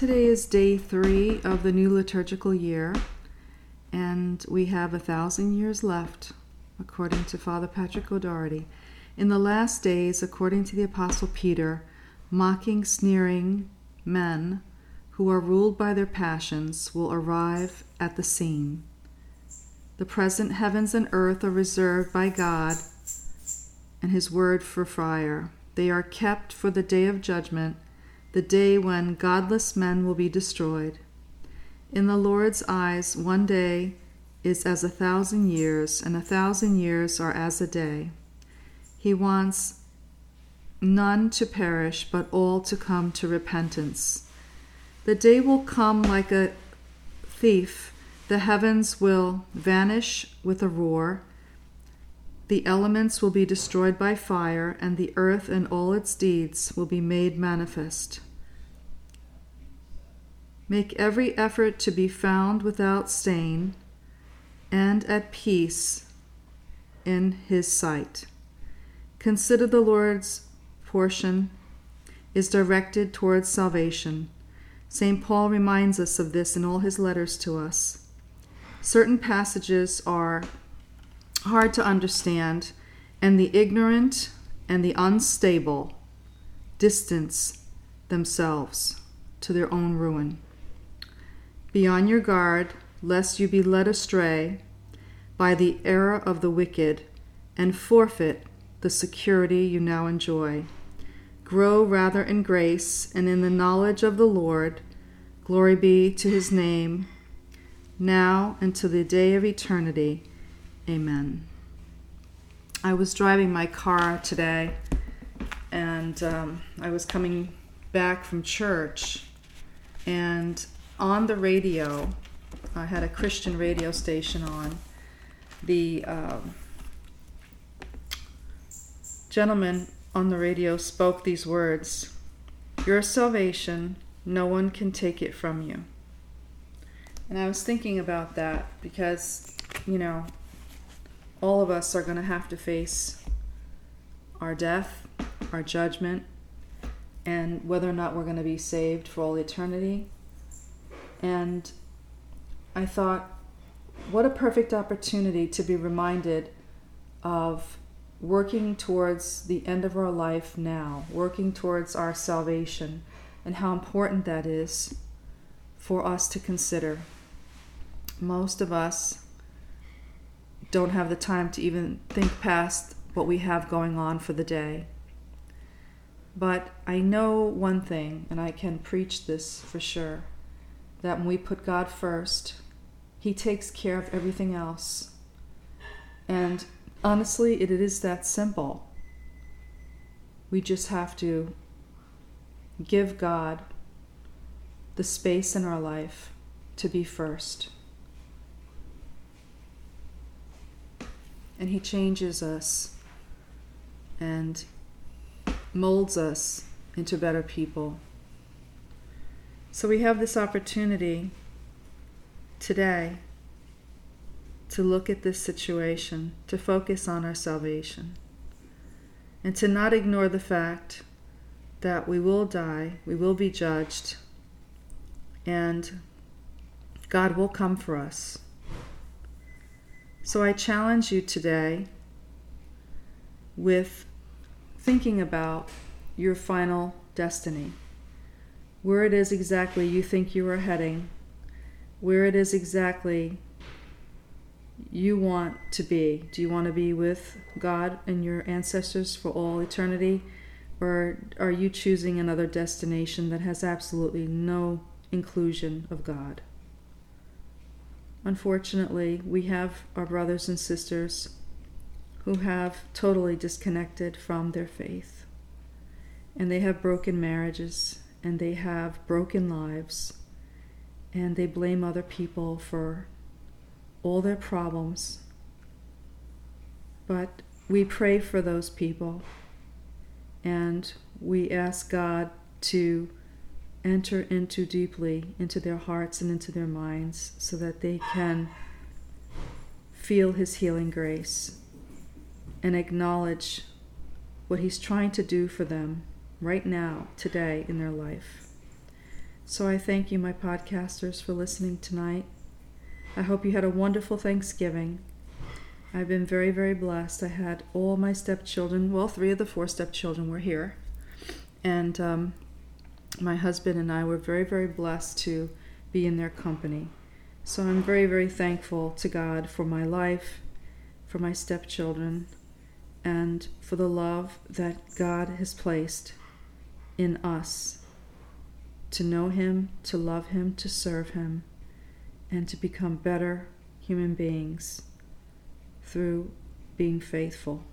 today is day three of the new liturgical year, and we have a thousand years left, according to Father Patrick O'Doherty. In the last days, according to the Apostle Peter, mocking, sneering men who are ruled by their passions will arrive at the scene. The present heavens and earth are reserved by God and His word for fire. They are kept for the day of judgment, the day when godless men will be destroyed. In the Lord's eyes, one day is as a thousand years, and a thousand years are as a day. He wants none to perish, but all to come to repentance. The day will come like a thief. The heavens will vanish with a roar. The elements will be destroyed by fire, and the earth and all its deeds will be made manifest. Make every effort to be found without stain and at peace in his sight. Consider the Lord's portion is directed towards salvation. St. Paul reminds us of this in all his letters to us. Certain passages are hard to understand, and the ignorant and the unstable distance themselves to their own ruin. Be on your guard, lest you be led astray by the error of the wicked and forfeit the security you now enjoy. Grow rather in grace and in the knowledge of the Lord. Glory be to his name, now and to the day of eternity. Amen. I was driving my car today and um, I was coming back from church, and on the radio, I had a Christian radio station on. The um, gentleman on the radio spoke these words Your salvation, no one can take it from you. And I was thinking about that because, you know, all of us are going to have to face our death, our judgment, and whether or not we're going to be saved for all eternity. And I thought, what a perfect opportunity to be reminded of working towards the end of our life now, working towards our salvation, and how important that is for us to consider. Most of us don't have the time to even think past what we have going on for the day. But I know one thing, and I can preach this for sure that when we put God first, He takes care of everything else. And honestly, it is that simple. We just have to give God the space in our life to be first. And He changes us and molds us into better people. So we have this opportunity today to look at this situation, to focus on our salvation, and to not ignore the fact that we will die, we will be judged, and God will come for us. So I challenge you today with thinking about your final destiny where it is exactly you think you are heading, where it is exactly you want to be. Do you want to be with God and your ancestors for all eternity? Or are you choosing another destination that has absolutely no inclusion of God? Unfortunately, we have our brothers and sisters who have totally disconnected from their faith. And they have broken marriages and they have broken lives and they blame other people for all their problems. But we pray for those people and we ask God to enter into deeply into their hearts and into their minds so that they can feel His healing grace and acknowledge what He's trying to do for them right now, today, in their life. So I thank you, my podcasters, for listening tonight. I hope you had a wonderful Thanksgiving. I've been very, very blessed. I had all my stepchildren, well, three of the four stepchildren were here. And um, my husband and I were very, very blessed to be in their company. So I'm very, very thankful to God for my life, for my stepchildren, and for the love that God has placed in us to know Him, to love Him, to serve Him, and to become better human beings through being faithful.